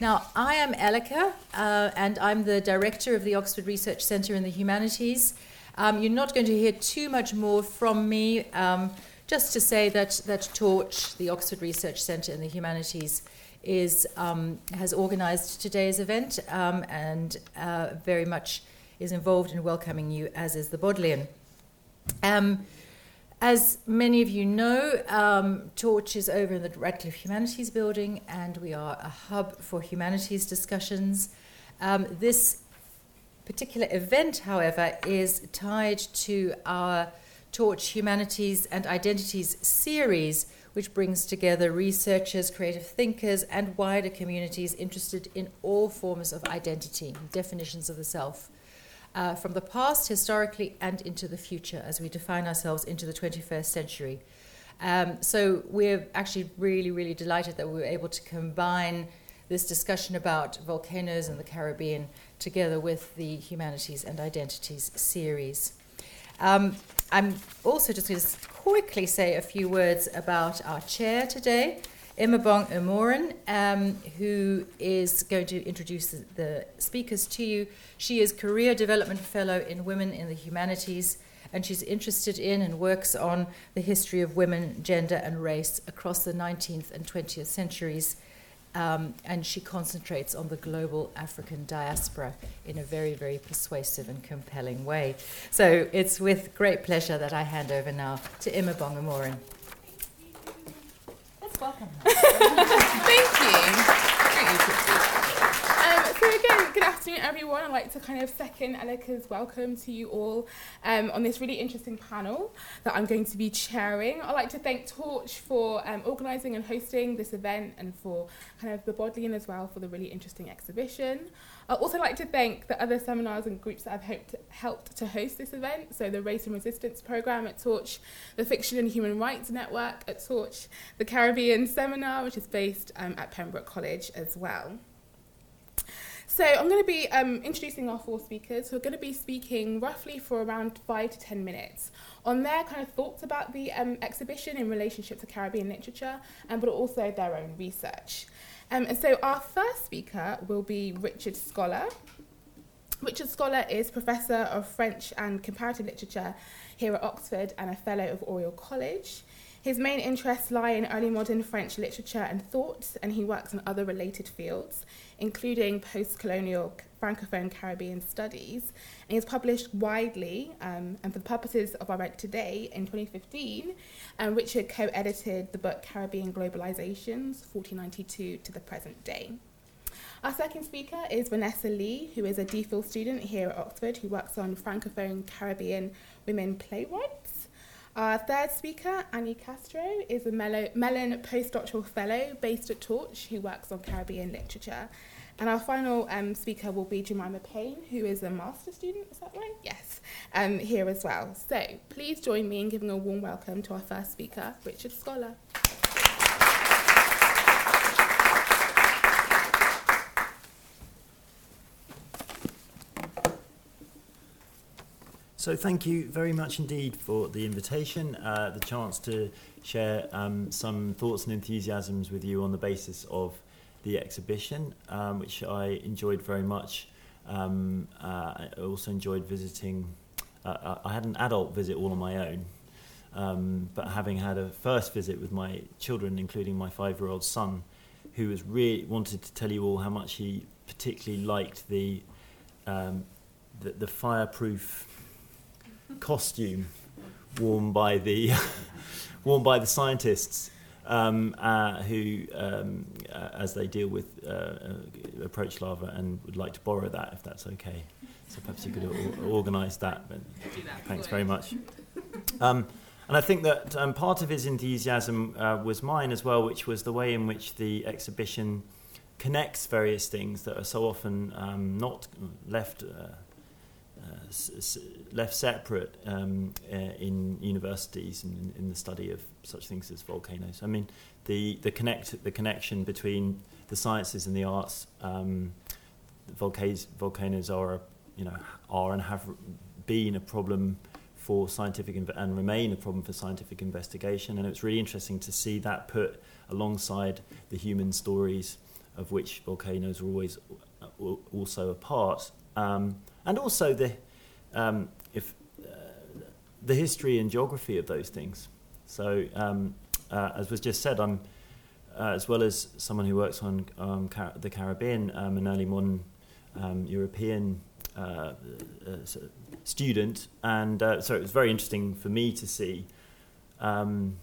Now, I am Elleke, uh, and I'm the director of the Oxford Research Centre in the Humanities. Um, you're not going to hear too much more from me, um, just to say that, that Torch, the Oxford Research Centre in the Humanities, is, um, has organised today's event um, and uh, very much is involved in welcoming you, as is the Bodleian. Um, as many of you know, um, Torch is over in the Radcliffe Humanities Building, and we are a hub for humanities discussions. Um, this particular event, however, is tied to our Torch Humanities and Identities series, which brings together researchers, creative thinkers, and wider communities interested in all forms of identity, definitions of the self uh, from the past, historically, and into the future as we define ourselves into the 21st century. Um, so we're actually really, really delighted that we were able to combine this discussion about volcanoes and the Caribbean together with the Humanities and Identities series. Um, I'm also just going to quickly say a few words about our chair today. Imaobong Umoren, um, who is going to introduce the, speakers to you. She is Career Development Fellow in Women in the Humanities, and she's interested in and works on the history of women, gender, and race across the 19th and 20th centuries. Um, and she concentrates on the global African diaspora in a very, very persuasive and compelling way. So it's with great pleasure that I hand over now to Imaobong Umoren welcome. Thank you. Um, so again, good afternoon, everyone. I'd like to kind of second Elleke's welcome to you all um, on this really interesting panel that I'm going to be chairing. I'd like to thank Torch for um, organising and hosting this event and for kind of the Bodleian as well for the really interesting exhibition. I'd also like to thank the other seminars and groups that have helped, to host this event. So the Race and Resistance Programme at Torch, the Fiction and Human Rights Network at Torch, the Caribbean Seminar, which is based um, at Pembroke College as well. So I'm going to be um, introducing our four speakers who are going to be speaking roughly for around five to ten minutes on their kind of thoughts about the um, exhibition in relationship to Caribbean literature, and but also their own research. Um, and so our first speaker will be Richard Scholar. Richard Scholar is Professor of French and Comparative Literature here at Oxford and a Fellow of Oriel College. His main interests lie in early modern French literature and thought, and he works in other related fields, including post colonial Francophone Caribbean studies. And has published widely, um, and for the purposes of our event today, in 2015, um, Richard co edited the book Caribbean Globalizations, 1492 to the present day. Our second speaker is Vanessa Lee, who is a DPhil student here at Oxford who works on Francophone Caribbean women playwrights. Our third speaker, Annie Castro, is a Mellon postdoctoral fellow based at Torch who works on Caribbean literature. And our final um, speaker will be Jemima Payne, who is a master student, is that right? Yes, um, here as well. So please join me in giving a warm welcome to our first speaker, Richard Scholar. So thank you very much indeed for the invitation, uh, the chance to share um, some thoughts and enthusiasms with you on the basis of the exhibition, um, which I enjoyed very much. Um, uh, I also enjoyed visiting. Uh, uh, I had an adult visit all on my own, um, but having had a first visit with my children, including my five-year-old son, who was really wanted to tell you all how much he particularly liked the um, the, the fireproof costume worn by the worn by the scientists um, uh, who, um, uh, as they deal with uh, uh, approach lava, and would like to borrow that if that's okay. So perhaps you could or- organise that. But thanks very much. Um, and I think that um, part of his enthusiasm uh, was mine as well, which was the way in which the exhibition connects various things that are so often um, not left uh, left separate um, uh, in universities and in, in, the study of such things as volcanoes. I mean, the the connect the connection between the sciences and the arts. Um, volcanoes volcanoes are you know are and have been a problem for scientific inv- and remain a problem for scientific investigation. And it's really interesting to see that put alongside the human stories of which volcanoes are always uh, also a part, um, and also the um, if uh, the history and geography of those things. So, um, uh, as was just said, I'm uh, as well as someone who works on um, Car- the Caribbean, um, an early modern um, European uh, uh, student, and uh, so it was very interesting for me to see, um,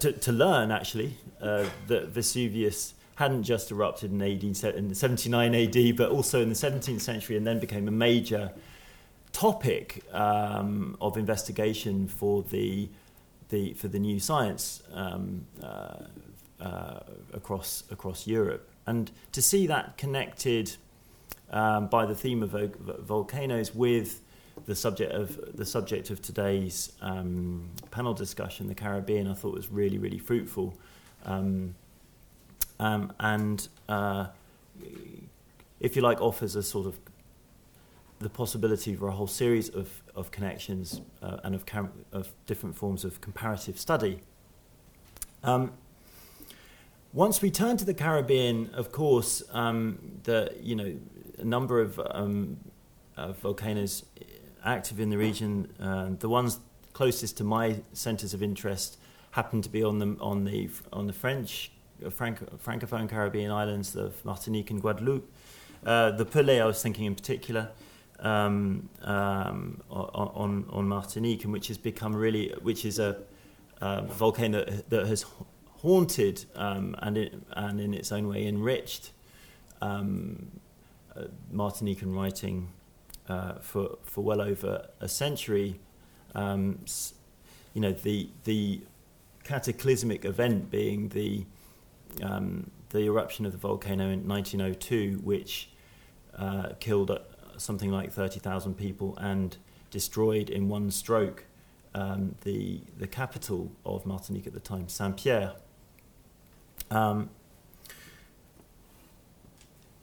to, to learn actually that Vesuvius hadn't just erupted in AD in 79 AD, but also in the 17th century, and then became a major topic um, of investigation for the the for the new science um, uh, uh, across across Europe, and to see that connected um, by the theme of volcanoes with the subject of the subject of today's um, panel discussion, the Caribbean, I thought was really really fruitful, um, um and uh, if you like, offers a sort of the possibility for a whole series of, of connections uh, and of, of different forms of comparative study. Um, once we turn to the Caribbean, of course, um, the you know a number of um, uh, volcanoes active in the region. Uh, the ones closest to my centres of interest happen to be on the on the on the French uh, Franco, francophone Caribbean islands of Martinique and Guadeloupe. Uh, the Pelée, I was thinking in particular, um, um, on on Martinique, and which has become really, which is a uh, volcano that, that has haunted um, and it, and in its own way enriched um, uh, Martinican writing uh, for for well over a century. Um, you know the the cataclysmic event being the um, the eruption of the volcano in 1902, which uh, killed something like 30,000 people and destroyed in one stroke um, the, the capital of Martinique at the time, Saint Pierre. Um,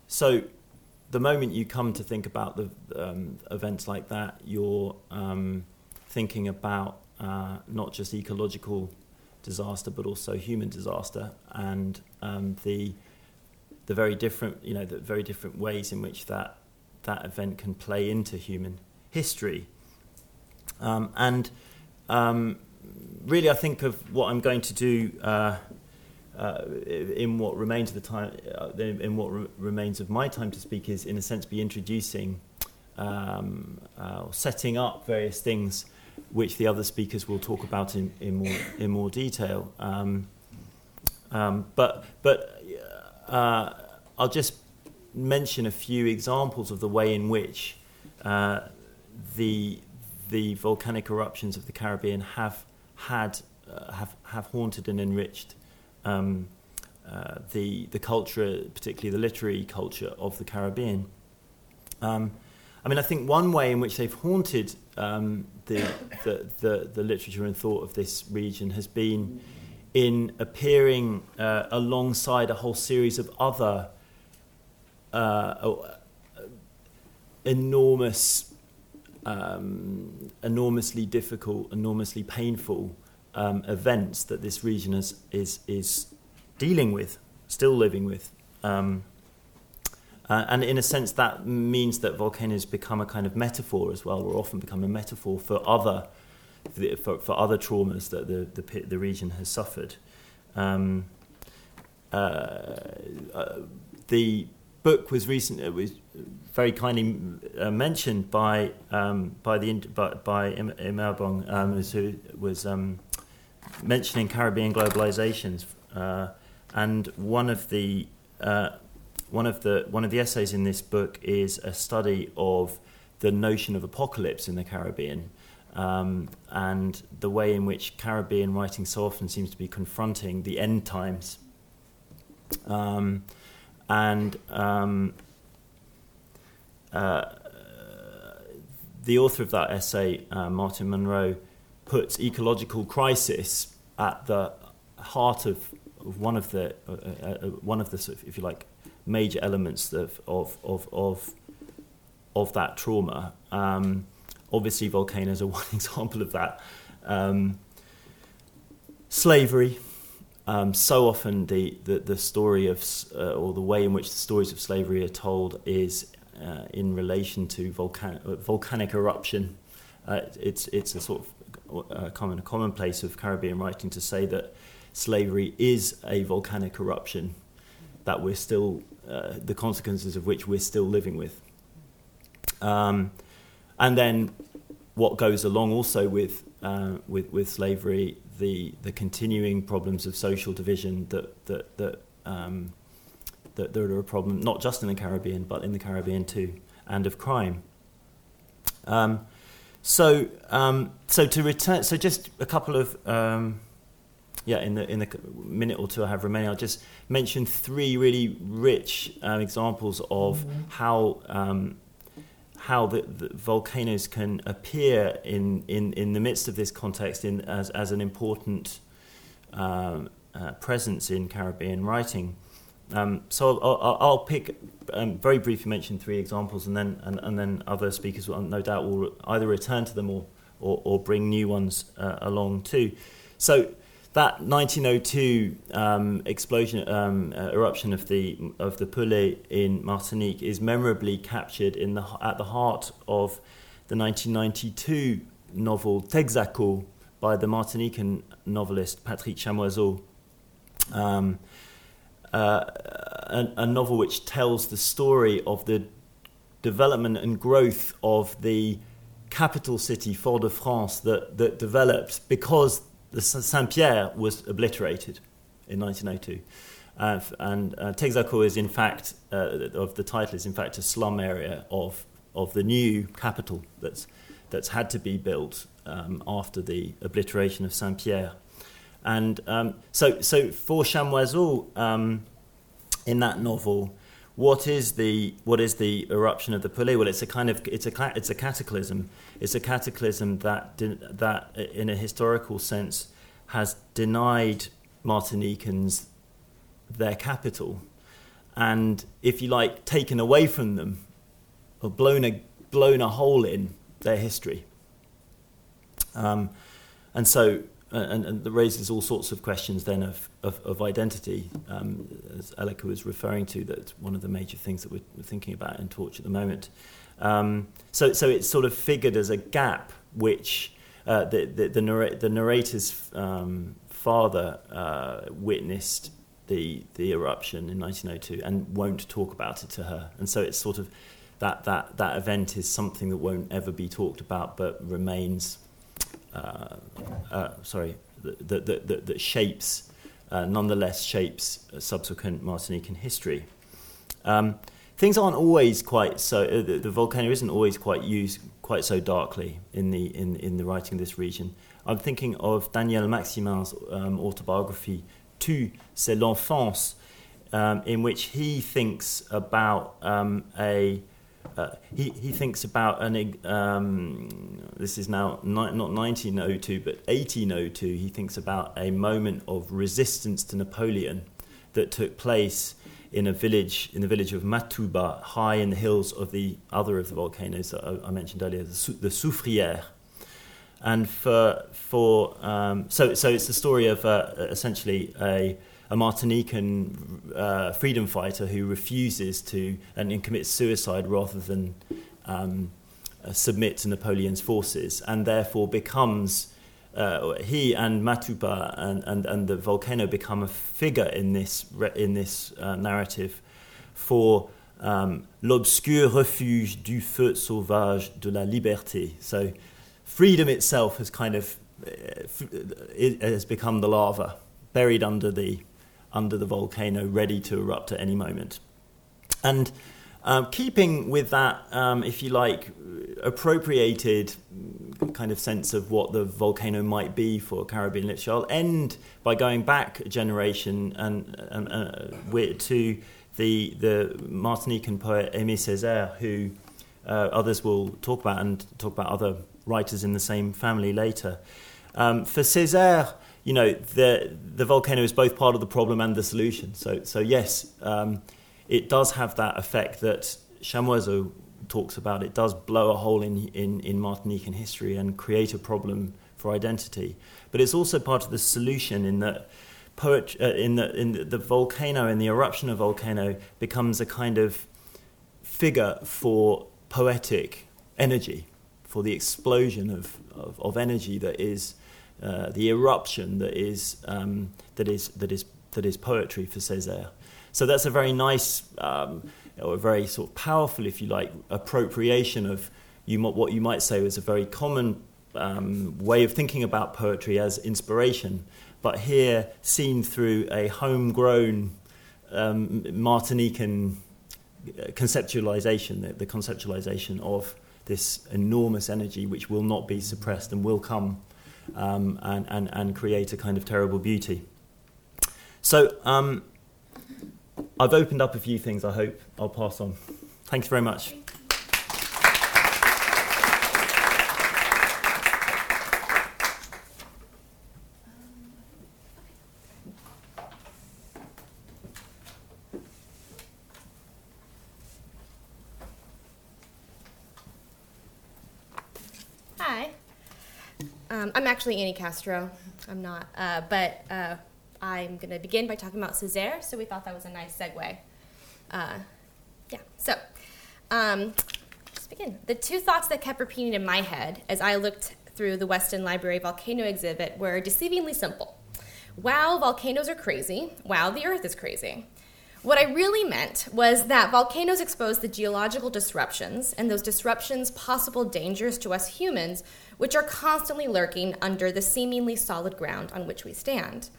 so, the moment you come to think about the um, events like that, you're um, thinking about uh, not just ecological disaster, but also human disaster, and um, the the very different, you know, the very different ways in which that that event can play into human history. Um, and um, really, I think of what I'm going to do uh, uh, in what remains of the time, uh, in what re- remains of my time to speak, is in a sense be introducing um, uh, or setting up various things which the other speakers will talk about in, in more in more detail. Um, um, but but uh, I'll just mention a few examples of the way in which uh, the the volcanic eruptions of the Caribbean have had uh, have have haunted and enriched um, uh, the the culture, particularly the literary culture of the Caribbean. Um, I mean, I think one way in which they've haunted um, the, the, the, the, literature and thought of this region has been in appearing uh, alongside a whole series of other uh, enormous, um, enormously difficult, enormously painful um, events that this region is, is, is dealing with, still living with. Um, uh, and in a sense, that means that volcanoes become a kind of metaphor as well, or often become a metaphor for other, for, for other traumas that the, the, the region has suffered. Um, uh, uh, the book was recently was very kindly uh, mentioned by um, by the by, by Imaobong, um, who was um, mentioning Caribbean globalizations, uh, and one of the uh, one of the one of the essays in this book is a study of the notion of apocalypse in the Caribbean. Um, and the way in which Caribbean writing so often seems to be confronting the end times. Um, and um, uh, the author of that essay, uh, Martin Munro, puts ecological crisis at the heart of, of one of the uh, uh, uh one of the if you like major elements of of of of, of that trauma. Um, obviously, volcanoes are one example of that. Um, slavery, um, so often the, the, the story of, uh, or the way in which the stories of slavery are told is uh, in relation to volcan- uh, volcanic eruption. Uh, it's, it's a sort of uh, common, a commonplace of Caribbean writing to say that slavery is a volcanic eruption that we're still, uh, the consequences of which we're still living with. Um, and then what goes along also with, uh, with, with slavery, the, the continuing problems of social division that, that, that, um, that, that are a problem not just in the Caribbean, but in the Caribbean too, and of crime. Um, so, um, so to return, so just a couple of um, yeah, in the in the minute or two I have remaining, I'll just mention three really rich um, examples of mm-hmm. how um, how the, the, volcanoes can appear in, in, in the midst of this context in, as, as an important um, uh, presence in Caribbean writing. Um, so I'll, I'll, I'll pick um, very briefly mention three examples, and then and, and then other speakers will no doubt will either return to them or or, or bring new ones uh, along too. So that 1902 um, explosion um, uh, eruption of the of the Pelée in Martinique is memorably captured in the at the heart of the 1992 novel Texaco by the Martinican novelist Patrick Chamoiseau. Um, uh, a, a, novel which tells the story of the development and growth of the capital city, Fort-de-France, that, that developed because the Saint Pierre was obliterated in 1902. Uh, and uh, is, in fact, uh, of the title is in fact a slum area of of the new capital that's that's had to be built um, after the obliteration of Saint Pierre. And um, so, so for Chamoiseau, um, in that novel, what is the what is the eruption of the Pelée? Well, it's a kind of it's a it's a cataclysm. It's a cataclysm that that in a historical sense has denied Martinicans their capital, and if you like, taken away from them or blown a blown a hole in their history. Um, and so and, and that raises all sorts of questions then of, of, of identity, um, as Elleke was referring to, that's one of the major things that we're thinking about in Torch at the moment. Um, so, so it's sort of figured as a gap which uh, the, the, the, narr- the narrator's um, father uh, witnessed the, the eruption in 1902 and won't talk about it to her. And so it's sort of that, that, that event is something that won't ever be talked about but remains uh, uh, sorry, that, that, that, that shapes, uh, nonetheless shapes subsequent Martinican history. Um, things aren't always quite so. Uh, the, the, volcano isn't always quite used quite so darkly in the in in the writing of this region. I'm thinking of Daniel Maximin's um, autobiography, "Tu, c'est l'enfance," um, in which he thinks about um, a uh, he, he thinks about an um, this is now ni- not 1902 but 1802 he thinks about a moment of resistance to Napoleon that took place in a village in the village of Matouba high in the hills of the other of the volcanoes that I, I mentioned earlier the, the Soufrière and for for um, so so it's the story of uh, essentially a a Martinican uh, freedom fighter who refuses to and, and commits suicide rather than um, uh, submit to Napoleon's forces, and therefore becomes uh, he and Matouba and, and, and the volcano become a figure in this in this uh, narrative for um, l'obscur refuge du feu sauvage de la liberté. So, freedom itself has kind of uh, it has become the lava buried under the under the volcano, ready to erupt at any moment. And um, keeping with that, um, if you like, appropriated kind of sense of what the volcano might be for Caribbean literature, I'll end by going back a generation and, and uh, to the the Martinican poet Aimé Césaire, who uh, others will talk about and talk about other writers in the same family later. Um, for Césaire, you know, the the volcano is both part of the problem and the solution. So, so yes, um, it does have that effect that Chamoiseau talks about. It does blow a hole in, in, in Martinican history and create a problem for identity. But it's also part of the solution in that poet uh, in the in the, the volcano in the eruption of volcano becomes a kind of figure for poetic energy, for the explosion of, of, of energy that is uh, the eruption that is um, that is that is that is poetry for Césaire. So that's a very nice um, or a very sort of powerful, if you like, appropriation of you, what you might say was a very common um, way of thinking about poetry as inspiration, but here seen through a homegrown um, Martinican uh, conceptualization, the, the, conceptualization of this enormous energy which will not be suppressed and will come um, and, and, and create a kind of terrible beauty. So um, I've opened up a few things I hope I'll pass on. Thanks very much. Um, I'm actually Annie Castro. I'm not. Uh, but uh, I'm going to begin by talking about Césaire, so we thought that was a nice segue. Uh, yeah, so um, let's begin. The two thoughts that kept repeating in my head as I looked through the Weston Library volcano exhibit were deceivingly simple. Wow, volcanoes are crazy. Wow, the earth is crazy. What I really meant was that volcanoes expose the geological disruptions and those disruptions' possible dangers to us humans, which are constantly lurking under the seemingly solid ground on which we stand.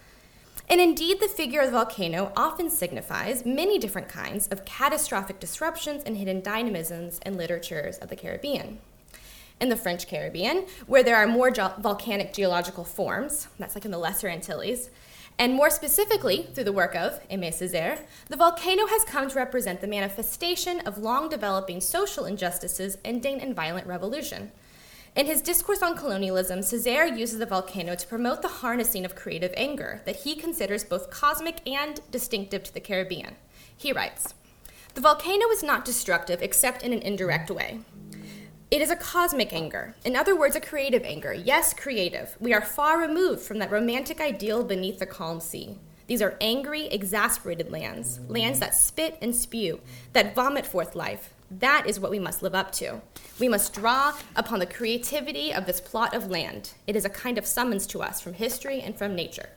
And indeed, the figure of the volcano often signifies many different kinds of catastrophic disruptions and hidden dynamisms in literatures of the Caribbean. In the French Caribbean, where there are more ge- volcanic geological forms, that's like in the Lesser Antilles, and more specifically, through the work of Aimé Césaire, the volcano has come to represent the manifestation of long developing social injustices ending in violent revolution. In his discourse on colonialism, Césaire uses the volcano to promote the harnessing of creative anger that he considers both cosmic and distinctive to the Caribbean. He writes The volcano is not destructive except in an indirect way. It is a cosmic anger. In other words, a creative anger. Yes, creative. We are far removed from that romantic ideal beneath the calm sea. These are angry, exasperated lands, lands that spit and spew, that vomit forth life, that is what we must live up to. We must draw upon the creativity of this plot of land. It is a kind of summons to us from history and from nature.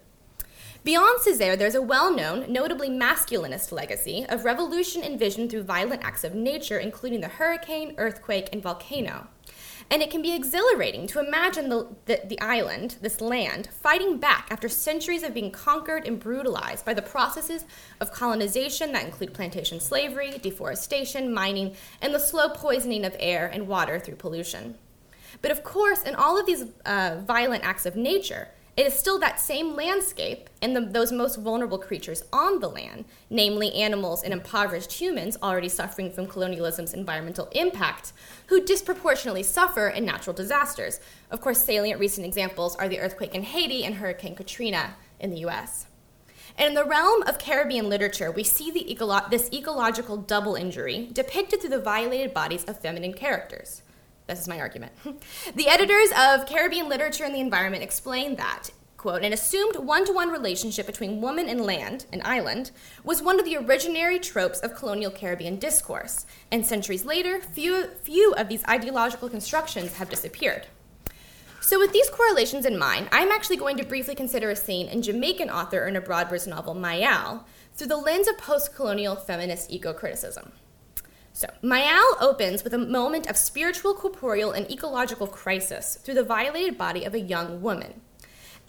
Beyond Césaire, there's a well known, notably masculinist legacy of revolution envisioned through violent acts of nature, including the hurricane, earthquake, and volcano. And it can be exhilarating to imagine the, the, the, island, this land, fighting back after centuries of being conquered and brutalized by the processes of colonization that include plantation slavery, deforestation, mining, and the slow poisoning of air and water through pollution. But of course, in all of these uh, violent acts of nature, it is still that same landscape and the, those most vulnerable creatures on the land, namely animals and impoverished humans already suffering from colonialism's environmental impact, who disproportionately suffer in natural disasters. Of course, salient recent examples are the earthquake in Haiti and Hurricane Katrina in the US. And in the realm of Caribbean literature, we see ecolo- this ecological double injury depicted through the violated bodies of feminine characters. This is my argument. the editors of Caribbean Literature and the Environment explain that, quote, an assumed one to one relationship between woman and land, an island, was one of the originary tropes of colonial Caribbean discourse. And centuries later, few, few of these ideological constructions have disappeared. So, with these correlations in mind, I'm actually going to briefly consider a scene in Jamaican author Erna Brodber's novel Myal through the lens of post colonial feminist eco criticism. So, Myal opens with a moment of spiritual, corporeal, and ecological crisis through the violated body of a young woman.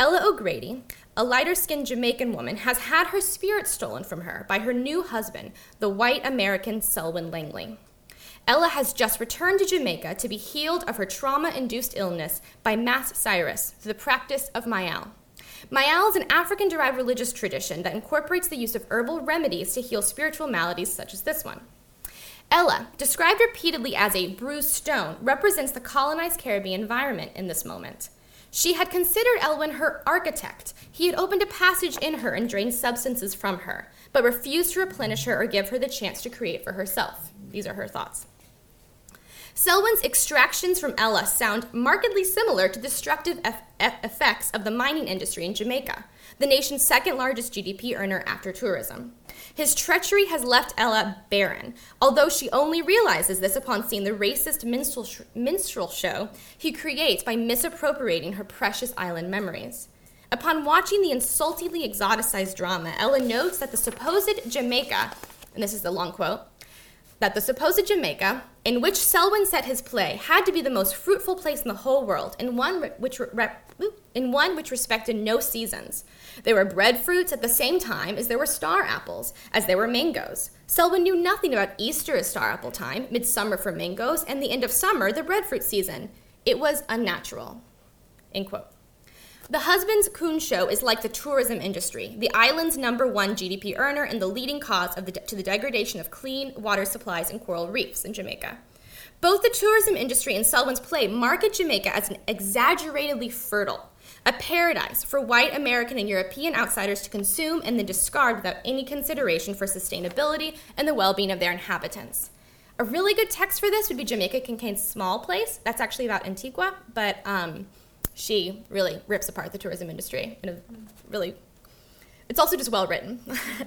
Ella O'Grady, a lighter skinned Jamaican woman, has had her spirit stolen from her by her new husband, the white American Selwyn Langley. Ella has just returned to Jamaica to be healed of her trauma induced illness by Mass Cyrus through the practice of Myal. Myal is an African derived religious tradition that incorporates the use of herbal remedies to heal spiritual maladies such as this one. Ella, described repeatedly as a bruised stone, represents the colonized Caribbean environment in this moment. She had considered Selwyn her architect. He had opened a passage in her and drained substances from her, but refused to replenish her or give her the chance to create for herself. These are her thoughts. Selwyn's extractions from Ella sound markedly similar to destructive eff- effects of the mining industry in Jamaica. the nation's second largest GDP earner after tourism. His treachery has left Ella barren, although she only realizes this upon seeing the racist minstrel, sh- minstrel show he creates by misappropriating her precious island memories. Upon watching the insultingly exoticized drama, Ella notes that the supposed Jamaica, and this is the long quote, that the supposed Jamaica, in which Selwyn set his play, had to be the most fruitful place in the whole world, one which re- in one which respected no seasons. There were breadfruits at the same time as there were star apples, as there were mangoes. Selwyn knew nothing about Easter as star apple time, midsummer for mangoes, and the end of summer, the breadfruit season. It was unnatural. End quote. The Husbands Coon Show is like the tourism industry, the island's number one GDP earner and the leading cause of the to the degradation of clean water supplies and coral reefs in Jamaica. Both the tourism industry and Selwyn's play market Jamaica as an exaggeratedly fertile, a paradise for white American and European outsiders to consume and then discard without any consideration for sustainability and the well being of their inhabitants. A really good text for this would be Jamaica Kincaid's Small Place. That's actually about Antigua, but um, she really rips apart the tourism industry in a really it's also just well written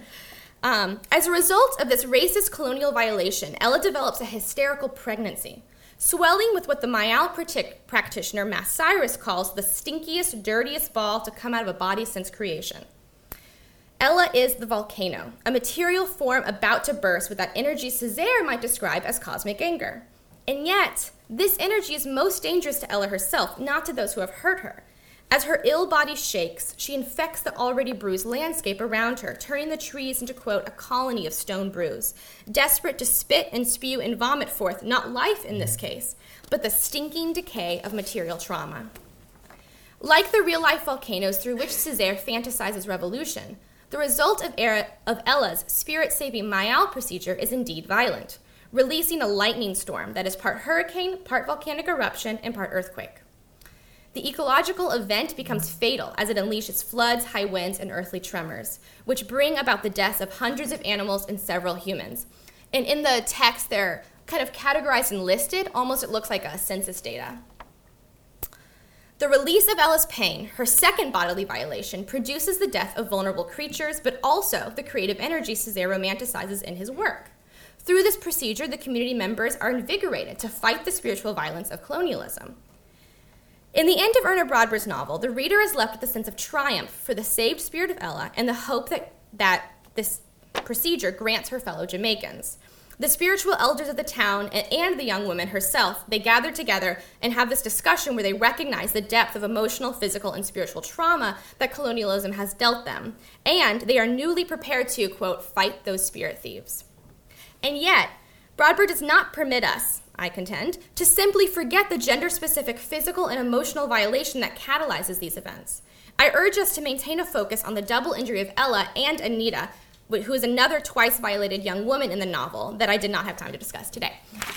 um, as a result of this racist colonial violation ella develops a hysterical pregnancy swelling with what the myal practitioner mass cyrus calls the stinkiest dirtiest ball to come out of a body since creation ella is the volcano a material form about to burst with that energy césaire might describe as cosmic anger and yet this energy is most dangerous to Ella herself, not to those who have hurt her. As her ill body shakes, she infects the already bruised landscape around her, turning the trees into, quote, a colony of stone brews, desperate to spit and spew and vomit forth not life in this case, but the stinking decay of material trauma. Like the real life volcanoes through which Césaire fantasizes revolution, the result of, Era, of Ella's spirit saving Myal procedure is indeed violent releasing a lightning storm that is part hurricane, part volcanic eruption, and part earthquake. The ecological event becomes fatal as it unleashes floods, high winds, and earthly tremors, which bring about the deaths of hundreds of animals and several humans. And in the text, they're kind of categorized and listed, almost it looks like a census data. The release of Ella's pain, her second bodily violation, produces the death of vulnerable creatures, but also the creative energy Césaire romanticizes in his work. Through this procedure, the community members are invigorated to fight the spiritual violence of colonialism. In the end of Erna Brodber's novel, the reader is left with a sense of triumph for the saved spirit of Ella and the hope that, that this procedure grants her fellow Jamaicans. The spiritual elders of the town and the young woman herself, they gather together and have this discussion where they recognize the depth of emotional, physical, and spiritual trauma that colonialism has dealt them. And they are newly prepared to, quote, fight those spirit thieves. And yet, Brodber does not permit us, I contend, to simply forget the gender specific physical and emotional violation that catalyzes these events. I urge us to maintain a focus on the double injury of Ella and Anita, who is another twice violated young woman in the novel that I did not have time to discuss today.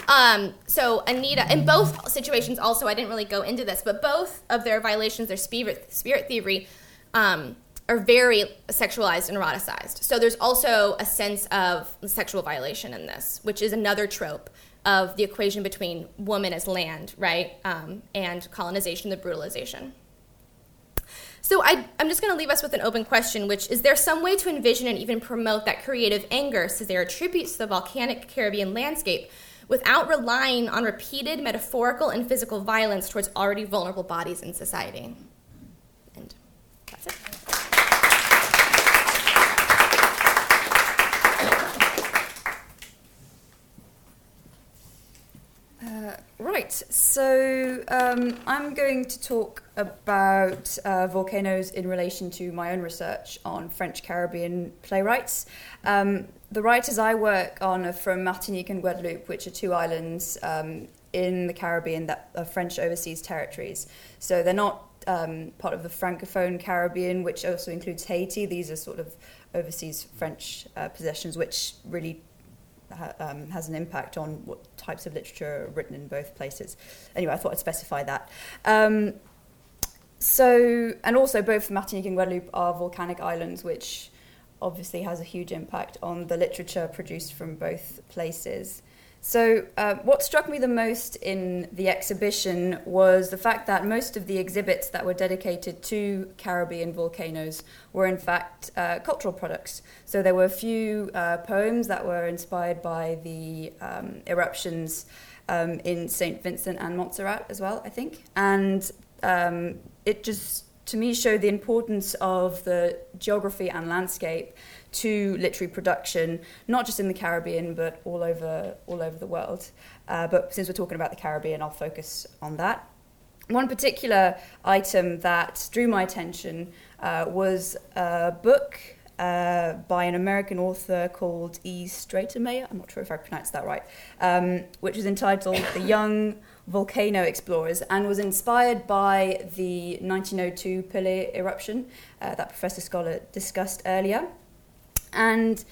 Um, so, Anita, in both situations, also, I didn't really go into this, but both of their violations, their spirit, spirit thievery, um, are very sexualized and eroticized. So there's also a sense of sexual violation in this, which is another trope of the equation between woman as land, right, um, and colonization, the brutalization. So I, am just going to leave us with an open question, which is there some way to envision and even promote that creative anger, there attributes to the volcanic Caribbean landscape, without relying on repeated metaphorical and physical violence towards already vulnerable bodies in society? And that's it. Uh, right, so um, I'm going to talk about uh, volcanoes in relation to my own research on French Caribbean playwrights. Um, the writers I work on are from Martinique and Guadeloupe, which are two islands um, in the Caribbean that are French overseas territories. So they're not um, part of the Francophone Caribbean, which also includes Haiti. These are sort of overseas French uh, possessions, which really ha- um, has an impact on what types of literature are written in both places. Anyway, I thought I'd specify that. Um, so, and also both Martinique and Guadeloupe are volcanic islands, which obviously has a huge impact on the literature produced from both places. So, uh, what struck me the most in the exhibition was the fact that most of the exhibits that were dedicated to Caribbean volcanoes were, in fact, uh, cultural products. So, there were a few uh, poems that were inspired by the um, eruptions um, in St. Vincent and Montserrat as well, I think. And um, it just, to me, showed the importance of the geography and landscape to literary production, not just in the Caribbean, but all over, all over the world. Uh, but since we're talking about the Caribbean, I'll focus on that. One particular item that drew my attention uh, was a book uh, by an American author called E. Stratemeyer. I'm not sure if I pronounced that right, um, which is entitled The Young Volcano Explorers and was inspired by the 1902 Pelée eruption uh, that Professor Scholar discussed earlier. And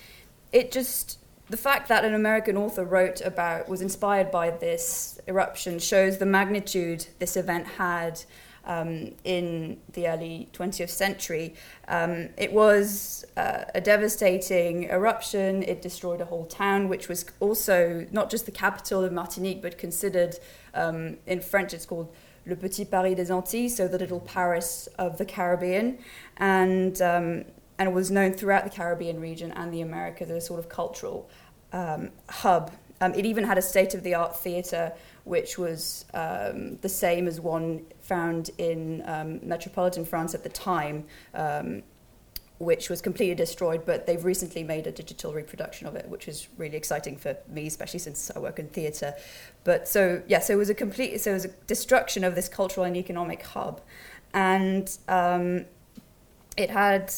it just, the fact that an American author wrote about, was inspired by this eruption, shows the magnitude this event had um, in the early 20th century. Um, it was uh, a devastating eruption. It destroyed a whole town, which was also not just the capital of Martinique, but considered, um, in French, it's called Le Petit Paris des Antilles, so the little Paris of the Caribbean. And um, and was known throughout the Caribbean region and the Americas as a sort of cultural um, hub. Um, it even had a state of the art theatre, which was um, the same as one found in um, metropolitan France at the time, um, which was completely destroyed. But they've recently made a digital reproduction of it, which is really exciting for me, especially since I work in theatre. But so, yeah, so it was a complete, so it was a destruction of this cultural and economic hub. And um, it had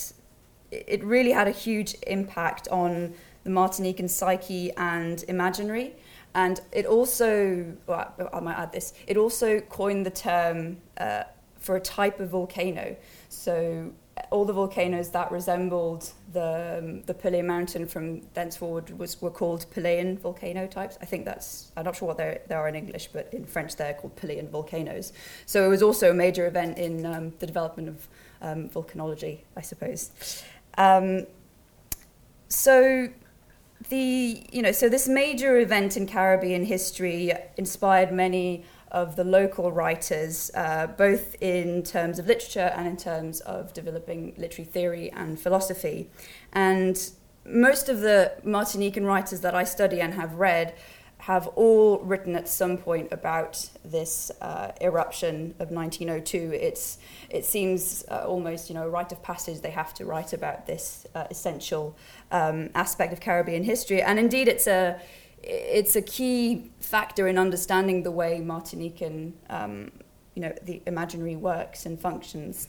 it really had a huge impact on the Martinican psyche and imaginary. And it also, well, I might add this, it also coined the term uh, for a type of volcano. So all the volcanoes that resembled the um, the Pelée mountain from thenceforward was were called Peléan volcano types. I think that's I'm not sure what they are in English, but in French they're called Peléan volcanoes. So it was also a major event in um, the development of um, volcanology, I suppose. Um, so the you know so this major event in Caribbean history inspired many of the local writers, uh, both in terms of literature and in terms of developing literary theory and philosophy. And most of the Martinican writers that I study and have read have all written at some point about this uh, eruption of 1902. It's, it seems uh, almost, you know, a rite of passage. They have to write about this uh, essential um, aspect of Caribbean history, and indeed, it's a it's a key factor in understanding the way Martinican, um, you know, the imaginary works and functions.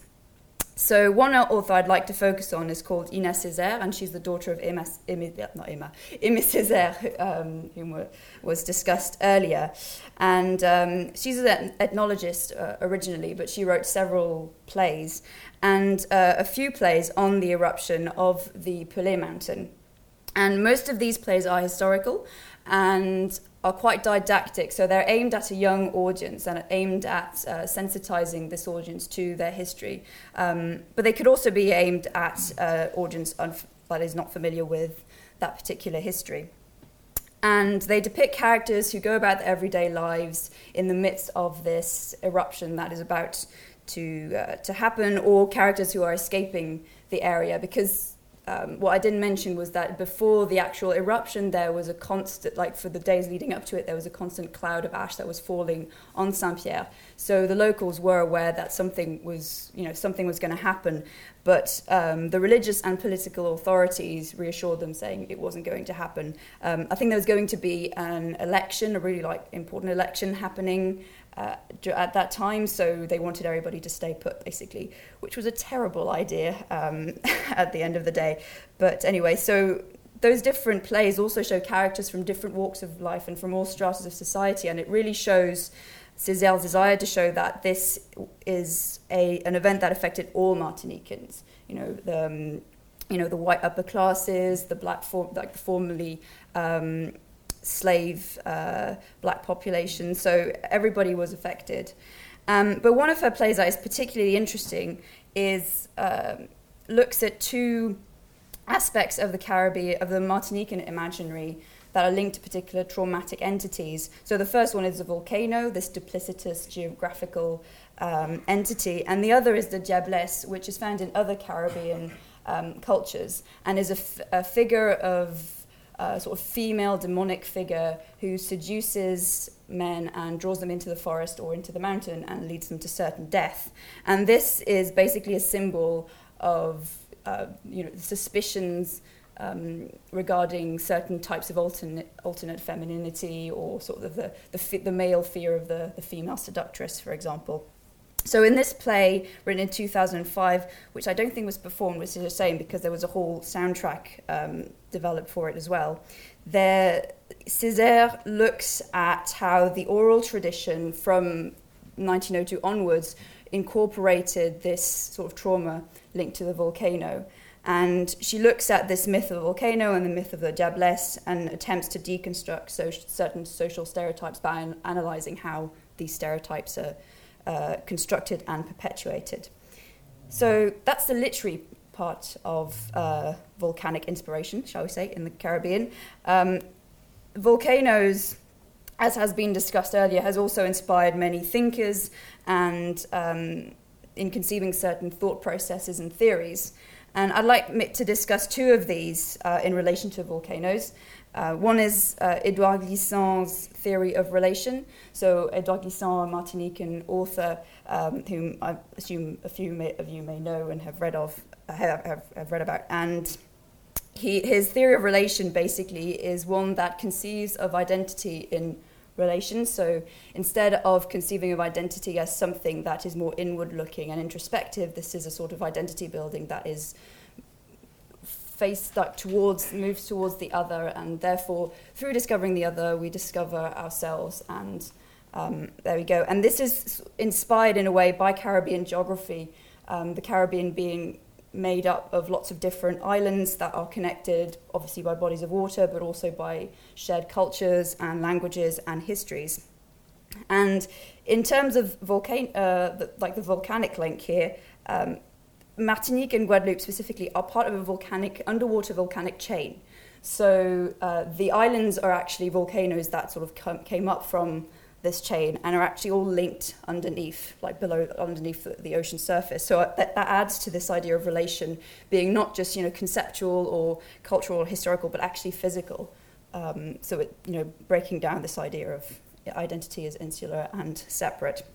So one author I'd like to focus on is called Inès Césaire, and she's the daughter of Emma, Emma not Emma, Emma Césaire, um, who was discussed earlier. And um, she's an ethnologist uh, originally, but she wrote several plays and uh, a few plays on the eruption of the Pelée Mountain. And most of these plays are historical, and are quite didactic. So they're aimed at a young audience and aimed at uh, sensitizing this audience to their history. Um, but they could also be aimed at an uh, audience unf- that is not familiar with that particular history. And they depict characters who go about their everyday lives in the midst of this eruption that is about to, uh, to happen, or characters who are escaping the area because um, what I didn't mention was that before the actual eruption, there was a constant, like for the days leading up to it, there was a constant cloud of ash that was falling on Saint Pierre. So the locals were aware that something was, you know, something was going to happen, but um, the religious and political authorities reassured them, saying it wasn't going to happen. Um, I think there was going to be an election, a really like important election happening uh, at that time, so they wanted everybody to stay put, basically, which was a terrible idea um, at the end of the day. But anyway, so those different plays also show characters from different walks of life and from all stratas of society, and it really shows Césaire's desire to show that this is a, an event that affected all Martinicans. You know, the, um, you know, the white upper classes, the black, form, like the formerly um, slave uh, black population, so everybody was affected. Um, but one of her plays that is particularly interesting is uh, looks at two aspects of the Caribbean, of the Martinican imaginary that are linked to particular traumatic entities. So the first one is a volcano, this duplicitous geographical um, entity, and the other is the Diablesse, which is found in other Caribbean um, cultures and is a, f- a figure of a sort of female demonic figure who seduces men and draws them into the forest or into the mountain and leads them to certain death. And this is basically a symbol of uh, you know suspicions um, regarding certain types of alternate, alternate femininity or sort of the, the, the male fear of the, the female seductress, for example. So in this play, written in 2005, which I don't think was performed, which is a shame because there was a whole soundtrack um, developed for it as well, there Césaire looks at how the oral tradition from 1902 onwards incorporated this sort of trauma linked to the volcano. And she looks at this myth of the volcano and the myth of the Diablesse and attempts to deconstruct so, certain social stereotypes by an, analysing how these stereotypes are uh, constructed and perpetuated. So that's the literary part of uh, volcanic inspiration, shall we say, in the Caribbean. Um, volcanoes, as has been discussed earlier, has also inspired many thinkers and um, in conceiving certain thought processes and theories. And I'd like to discuss two of these uh, in relation to volcanoes. Uh, one is uh, Edouard Glissant's theory of relation. So, Edouard Glissant, a Martinican author, um, whom I assume a few may, of you may know and have read of, have, have, have read about. And he, his theory of relation basically is one that conceives of identity in relation. So instead of conceiving of identity as something that is more inward looking and introspective, this is a sort of identity building that is faced like towards moves towards the other and therefore through discovering the other we discover ourselves and um, there we go and this is inspired in a way by caribbean geography um, the caribbean being made up of lots of different islands that are connected, obviously by bodies of water, but also by shared cultures and languages and histories. And in terms of volcan- uh, the, like the volcanic link here, um, Martinique and Guadeloupe specifically are part of a volcanic underwater volcanic chain. So uh, the islands are actually volcanoes that sort of came up from this chain and are actually all linked underneath, like below, underneath the, the ocean surface. So uh, that, that, adds to this idea of relation being not just, you know, conceptual or cultural or historical, but actually physical. Um, so it, you know, breaking down this idea of identity as insular and separate.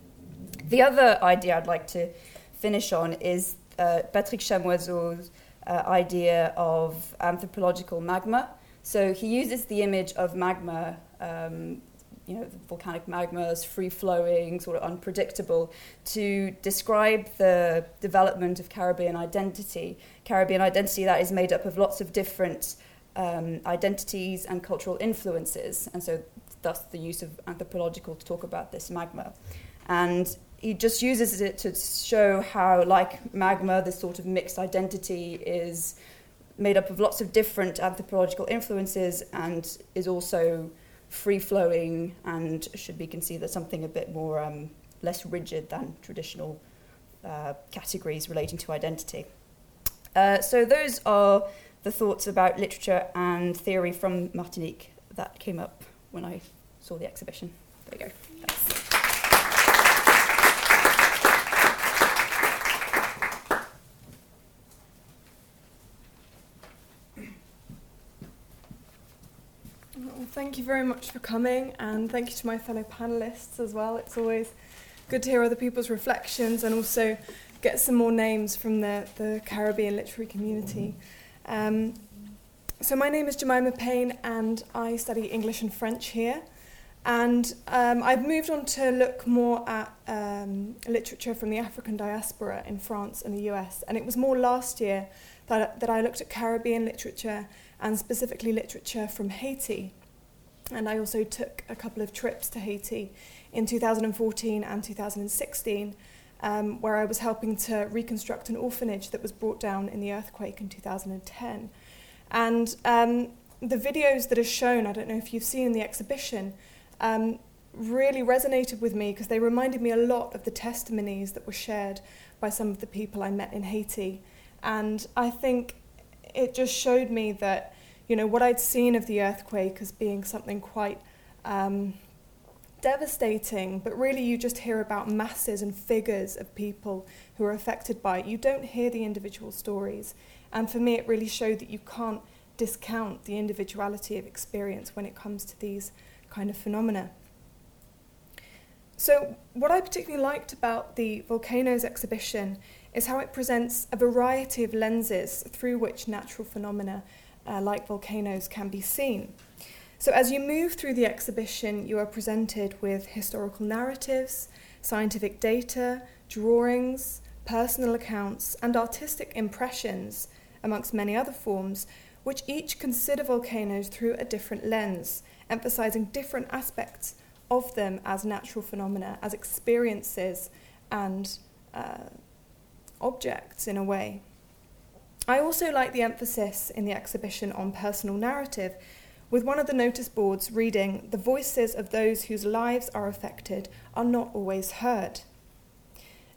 The other idea I'd like to finish on is uh, Patrick Chamoiseau's uh, idea of anthropological magma. So he uses the image of magma um, you know, volcanic magma is free flowing, sort of unpredictable, to describe the development of Caribbean identity. Caribbean identity that is made up of lots of different um, identities and cultural influences, and so thus the use of anthropological to talk about this magma. And he just uses it to show how, like magma, this sort of mixed identity is made up of lots of different anthropological influences and is also free flowing and should be conceived as something a bit more um, less rigid than traditional uh, categories relating to identity. Uh, so those are the thoughts about literature and theory from Martinique that came up when I saw the exhibition. There you go. Thanks. Thank you very much for coming, and thank you to my fellow panelists as well. It's always good to hear other people's reflections and also get some more names from the, the Caribbean literary community. Um, so, my name is Jemima Payne, and I study English and French here. And um, I've moved on to look more at um, literature from the African diaspora in France and the US. And it was more last year that, that I looked at Caribbean literature and specifically literature from Haiti. And I also took a couple of trips to Haiti in 2014 and 2016, um, where I was helping to reconstruct an orphanage that was brought down in the earthquake in 2010. And um, the videos that are shown, I don't know if you've seen the exhibition, um, really resonated with me because they reminded me a lot of the testimonies that were shared by some of the people I met in Haiti. And I think it just showed me that you know, what I'd seen of the earthquake as being something quite um, devastating, but really you just hear about masses and figures of people who are affected by it. You don't hear the individual stories. And for me, it really showed that you can't discount the individuality of experience when it comes to these kind of phenomena. So, what I particularly liked about the Volcanoes exhibition is how it presents a variety of lenses through which natural phenomena uh, like volcanoes can be seen. So, as you move through the exhibition, you are presented with historical narratives, scientific data, drawings, personal accounts, and artistic impressions, amongst many other forms, which each consider volcanoes through a different lens, emphasizing different aspects of them as natural phenomena, as experiences and uh, objects in a way. I also like the emphasis in the exhibition on personal narrative, with one of the notice boards reading, The voices of those whose lives are affected are not always heard.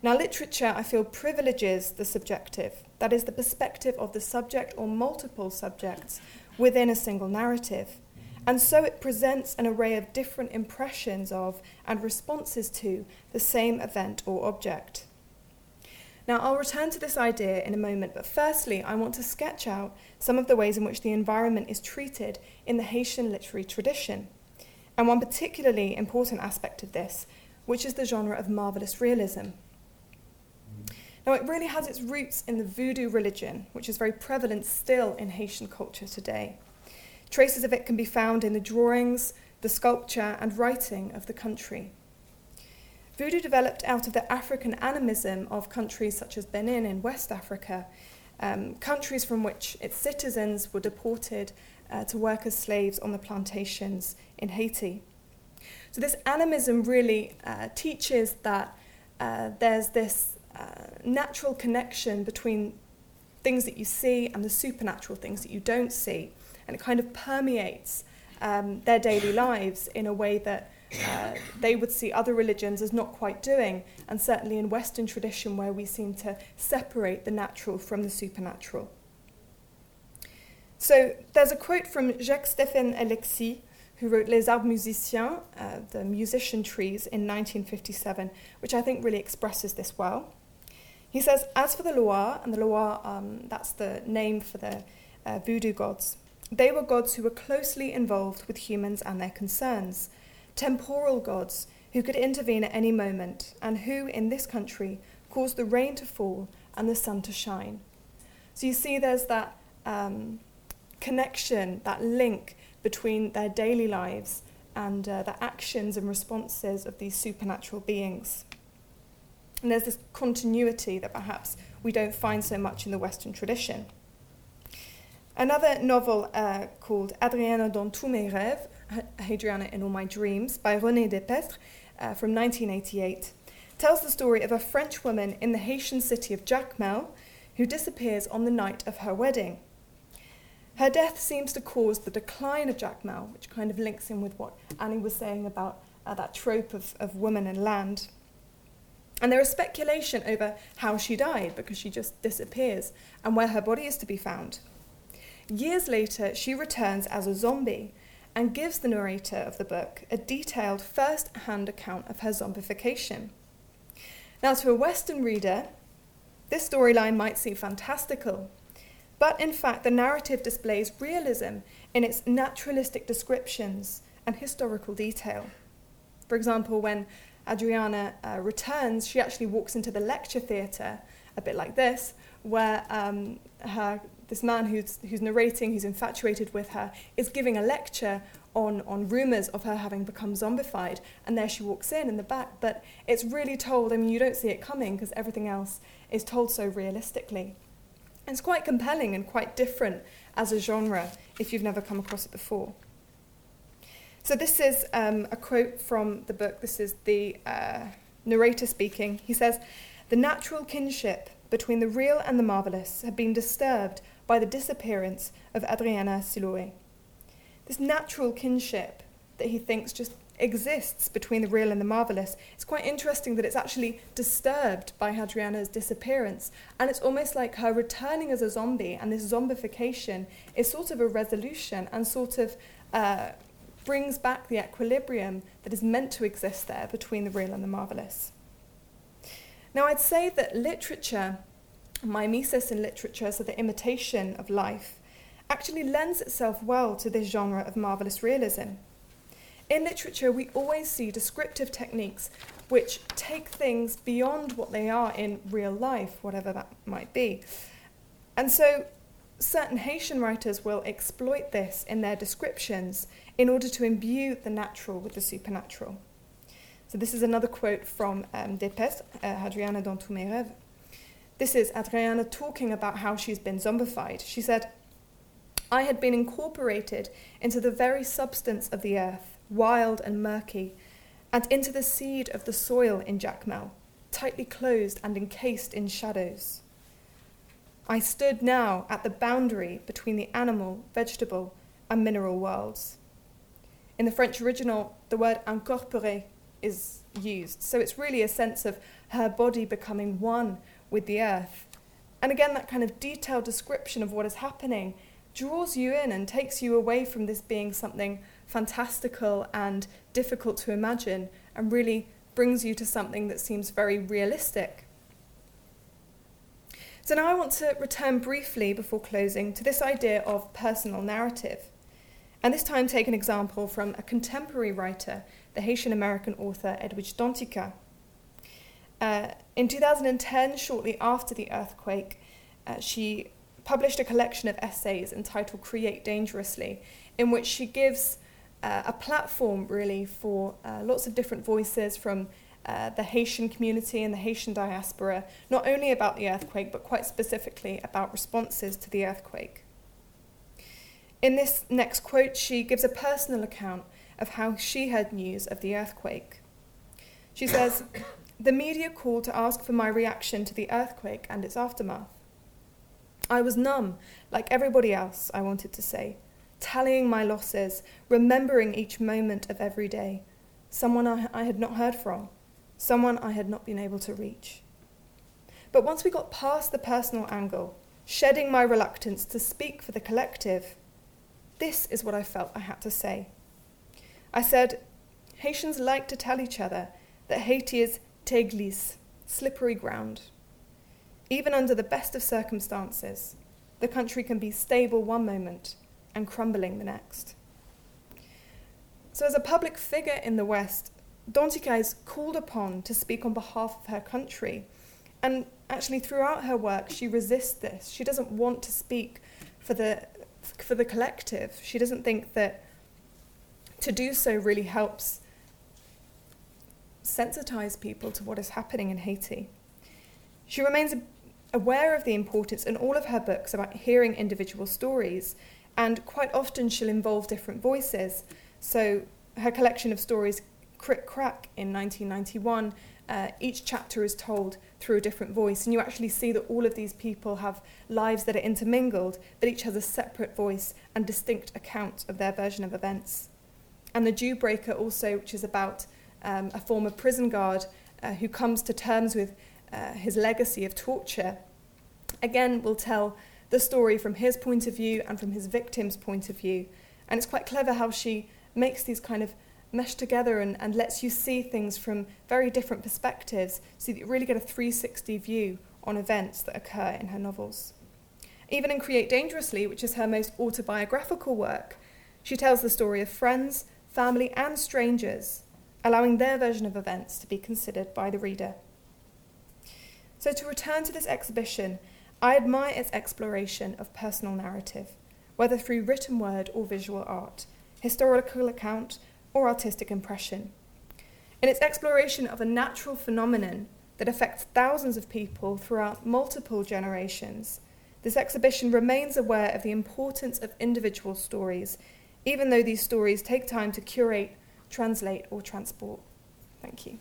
Now, literature, I feel, privileges the subjective, that is, the perspective of the subject or multiple subjects within a single narrative. And so it presents an array of different impressions of and responses to the same event or object. Now, I'll return to this idea in a moment, but firstly, I want to sketch out some of the ways in which the environment is treated in the Haitian literary tradition, and one particularly important aspect of this, which is the genre of marvelous realism. Now, it really has its roots in the voodoo religion, which is very prevalent still in Haitian culture today. Traces of it can be found in the drawings, the sculpture, and writing of the country. Voodoo developed out of the African animism of countries such as Benin in West Africa, um, countries from which its citizens were deported uh, to work as slaves on the plantations in Haiti. So, this animism really uh, teaches that uh, there's this uh, natural connection between things that you see and the supernatural things that you don't see, and it kind of permeates um, their daily lives in a way that uh, they would see other religions as not quite doing, and certainly in Western tradition, where we seem to separate the natural from the supernatural. So there's a quote from Jacques Stéphane Alexis, who wrote Les Arbres Musiciens, uh, the musician trees, in 1957, which I think really expresses this well. He says, As for the lwa, and the lwa, um, that's the name for the uh, voodoo gods, they were gods who were closely involved with humans and their concerns temporal gods who could intervene at any moment, and who, in this country, caused the rain to fall and the sun to shine. So you see, there's that um, connection, that link between their daily lives and uh, the actions and responses of these supernatural beings. And there's this continuity that perhaps we don't find so much in the Western tradition. Another novel uh, called Hadriana dans tous mes rêves Hadriana in All My Dreams by René Depestre uh, from 1988 tells the story of a French woman in the Haitian city of Jacmel who disappears on the night of her wedding. Her death seems to cause the decline of Jacmel, which kind of links in with what Annie was saying about uh, that trope of, of woman and land. And there is speculation over how she died because she just disappears and where her body is to be found. Years later, she returns as a zombie and gives the narrator of the book a detailed first hand account of her zombification. Now, to a Western reader, this storyline might seem fantastical, but in fact, the narrative displays realism in its naturalistic descriptions and historical detail. For example, when Hadriana uh, returns, she actually walks into the lecture theatre, a bit like this, where um, her this man who's, who's narrating, who's infatuated with her, is giving a lecture on, on rumours of her having become zombified. And there she walks in in the back. But it's really told, I mean, you don't see it coming because everything else is told so realistically. And it's quite compelling and quite different as a genre if you've never come across it before. So, this is um, a quote from the book. This is the uh, narrator speaking. He says, The natural kinship between the real and the marvellous had been disturbed by the disappearance of Hadriana Siloé. This natural kinship that he thinks just exists between the real and the marvelous. It's quite interesting that it's actually disturbed by Hadriana's disappearance, and it's almost like her returning as a zombie, and this zombification is sort of a resolution and sort of uh, brings back the equilibrium that is meant to exist there between the real and the marvelous. Now, I'd say that literature, mimesis in literature, so the imitation of life, actually lends itself well to this genre of marvelous realism. In literature, we always see descriptive techniques which take things beyond what they are in real life, whatever that might be. And so, certain Haitian writers will exploit this in their descriptions in order to imbue the natural with the supernatural. So, this is another quote from um, Depestre, uh, Hadriana dans tous mes rêves. This is Hadriana talking about how she's been zombified. She said, I had been incorporated into the very substance of the earth, wild and murky, and into the seed of the soil in Jacmel, tightly closed and encased in shadows. I stood now at the boundary between the animal, vegetable, and mineral worlds. In the French original, the word incorporé is used, so it's really a sense of her body becoming one with the earth. And again, that kind of detailed description of what is happening draws you in and takes you away from this being something fantastical and difficult to imagine and really brings you to something that seems very realistic. So now I want to return briefly before closing to this idea of personal narrative. And this time take an example from a contemporary writer, the Haitian American author Edwidge Danticat. Uh, in 2010, shortly after the earthquake, uh, she published a collection of essays entitled Create Dangerously, in which she gives uh, a platform really for uh, lots of different voices from uh, the Haitian community and the Haitian diaspora, not only about the earthquake, but quite specifically about responses to the earthquake. In this next quote, she gives a personal account of how she heard news of the earthquake. She says, The media called to ask for my reaction to the earthquake and its aftermath. I was numb, like everybody else, I wanted to say, tallying my losses, remembering each moment of every day. Someone I, I had not heard from, someone I had not been able to reach. But once we got past the personal angle, shedding my reluctance to speak for the collective, this is what I felt I had to say. I said, Haitians like to tell each other that Haiti is terre slippery ground. Even under the best of circumstances, the country can be stable one moment and crumbling the next. So, as a public figure in the West, Danticat is called upon to speak on behalf of her country. And actually, throughout her work, she resists this. She doesn't want to speak for the, for the collective. She doesn't think that to do so really helps sensitize people to what is happening in Haiti. She remains aware of the importance in all of her books about hearing individual stories, and quite often she'll involve different voices. So her collection of stories, Krik Krak, in 1991, uh, each chapter is told through a different voice, and you actually see that all of these people have lives that are intermingled, but each has a separate voice and distinct account of their version of events. And the Dew Breaker also, which is about um, a former prison guard uh, who comes to terms with uh, his legacy of torture, again will tell the story from his point of view and from his victim's point of view. And it's quite clever how she makes these kind of mesh together and, and lets you see things from very different perspectives so that you really get a 360 view on events that occur in her novels. Even in Create Dangerously, which is her most autobiographical work, she tells the story of friends, family, and strangers, allowing their version of events to be considered by the reader. So, to return to this exhibition, I admire its exploration of personal narrative, whether through written word or visual art, historical account, or artistic impression. In its exploration of a natural phenomenon that affects thousands of people throughout multiple generations, this exhibition remains aware of the importance of individual stories, even though these stories take time to curate, translate, or transport. Thank you.